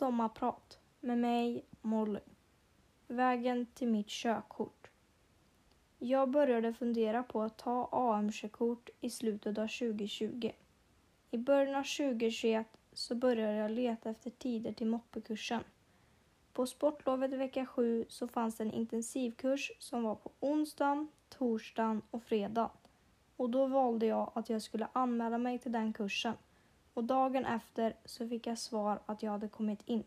Sommarprat med mig, Molly. Vägen till mitt körkort. Jag började fundera på att ta AM-körkort i slutet av 2020. I början av 2021 så började jag leta efter tider till moppekursen. På sportlovet vecka 7 så fanns det en intensivkurs som var på onsdagen, torsdagen och fredagen. Och då valde jag att jag skulle anmäla mig till den kursen och dagen efter så fick jag svar att jag hade kommit in.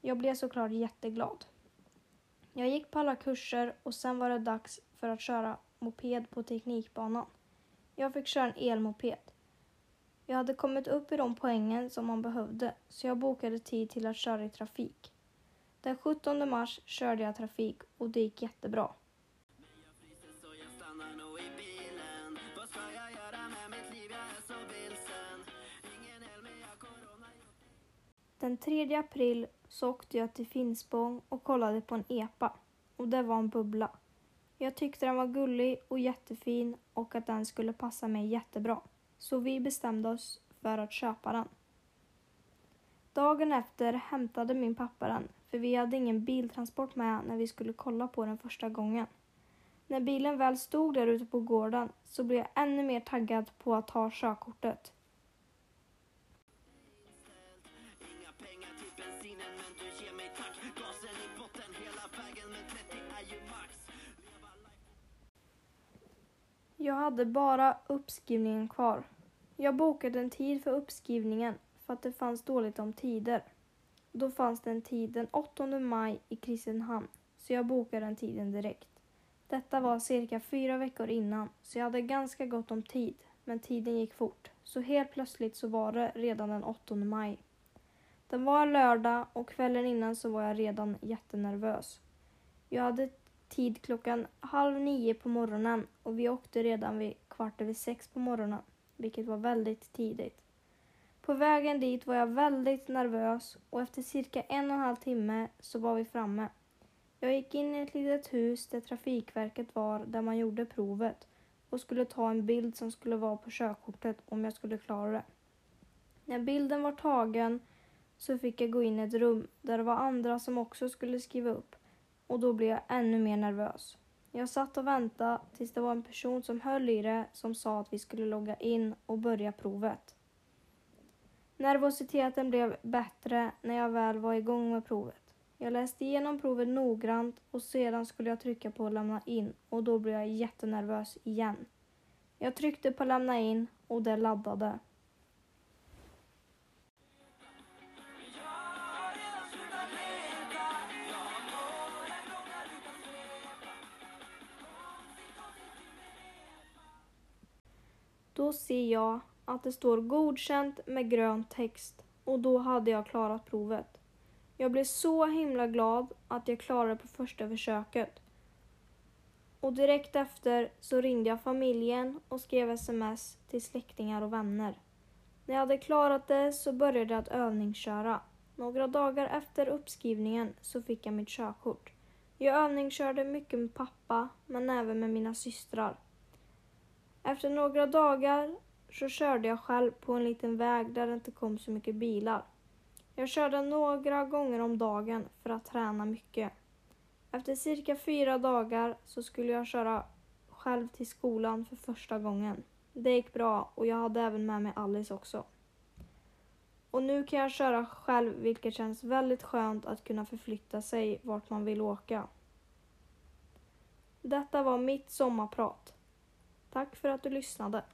Jag blev såklart jätteglad. Jag gick på alla kurser och sen var det dags för att köra moped på teknikbanan. Jag fick köra en elmoped. Jag hade kommit upp i de poängen som man behövde så jag bokade tid till att köra i trafik. Den 17 mars körde jag trafik och det gick jättebra. Den 3 april så åkte jag till Finspång och kollade på en epa och det var en bubbla. Jag tyckte den var gullig och jättefin och att den skulle passa mig jättebra. Så vi bestämde oss för att köpa den. Dagen efter hämtade min pappa den för vi hade ingen biltransport med när vi skulle kolla på den första gången. När bilen väl stod där ute på gården så blev jag ännu mer taggad på att ta körkortet. Jag hade bara uppskrivningen kvar. Jag bokade en tid för uppskrivningen för att det fanns dåligt om tider. Då fanns det en tid den 8 maj i Kristinehamn, så jag bokade den tiden direkt. Detta var cirka fyra veckor innan, så jag hade ganska gott om tid, men tiden gick fort. Så helt plötsligt så var det redan den 8 maj. Det var en lördag och kvällen innan så var jag redan jättenervös. Jag hade tid klockan halv nio på morgonen och vi åkte redan vid kvart över sex på morgonen, vilket var väldigt tidigt. På vägen dit var jag väldigt nervös och efter cirka en och en halv timme så var vi framme. Jag gick in i ett litet hus där Trafikverket var där man gjorde provet och skulle ta en bild som skulle vara på körkortet om jag skulle klara det. När bilden var tagen så fick jag gå in i ett rum där det var andra som också skulle skriva upp och då blev jag ännu mer nervös. Jag satt och väntade tills det var en person som höll i det som sa att vi skulle logga in och börja provet. Nervositeten blev bättre när jag väl var igång med provet. Jag läste igenom provet noggrant och sedan skulle jag trycka på lämna in och då blev jag jättenervös igen. Jag tryckte på lämna in och det laddade. Då ser jag att det står godkänt med grön text och då hade jag klarat provet. Jag blev så himla glad att jag klarade på första försöket. Och direkt efter så ringde jag familjen och skrev sms till släktingar och vänner. När jag hade klarat det så började jag att övningsköra. Några dagar efter uppskrivningen så fick jag mitt körkort. Jag övningskörde mycket med pappa men även med mina systrar. Efter några dagar så körde jag själv på en liten väg där det inte kom så mycket bilar. Jag körde några gånger om dagen för att träna mycket. Efter cirka fyra dagar så skulle jag köra själv till skolan för första gången. Det gick bra och jag hade även med mig Alice också. Och nu kan jag köra själv vilket känns väldigt skönt att kunna förflytta sig vart man vill åka. Detta var mitt sommarprat. Tack för att du lyssnade.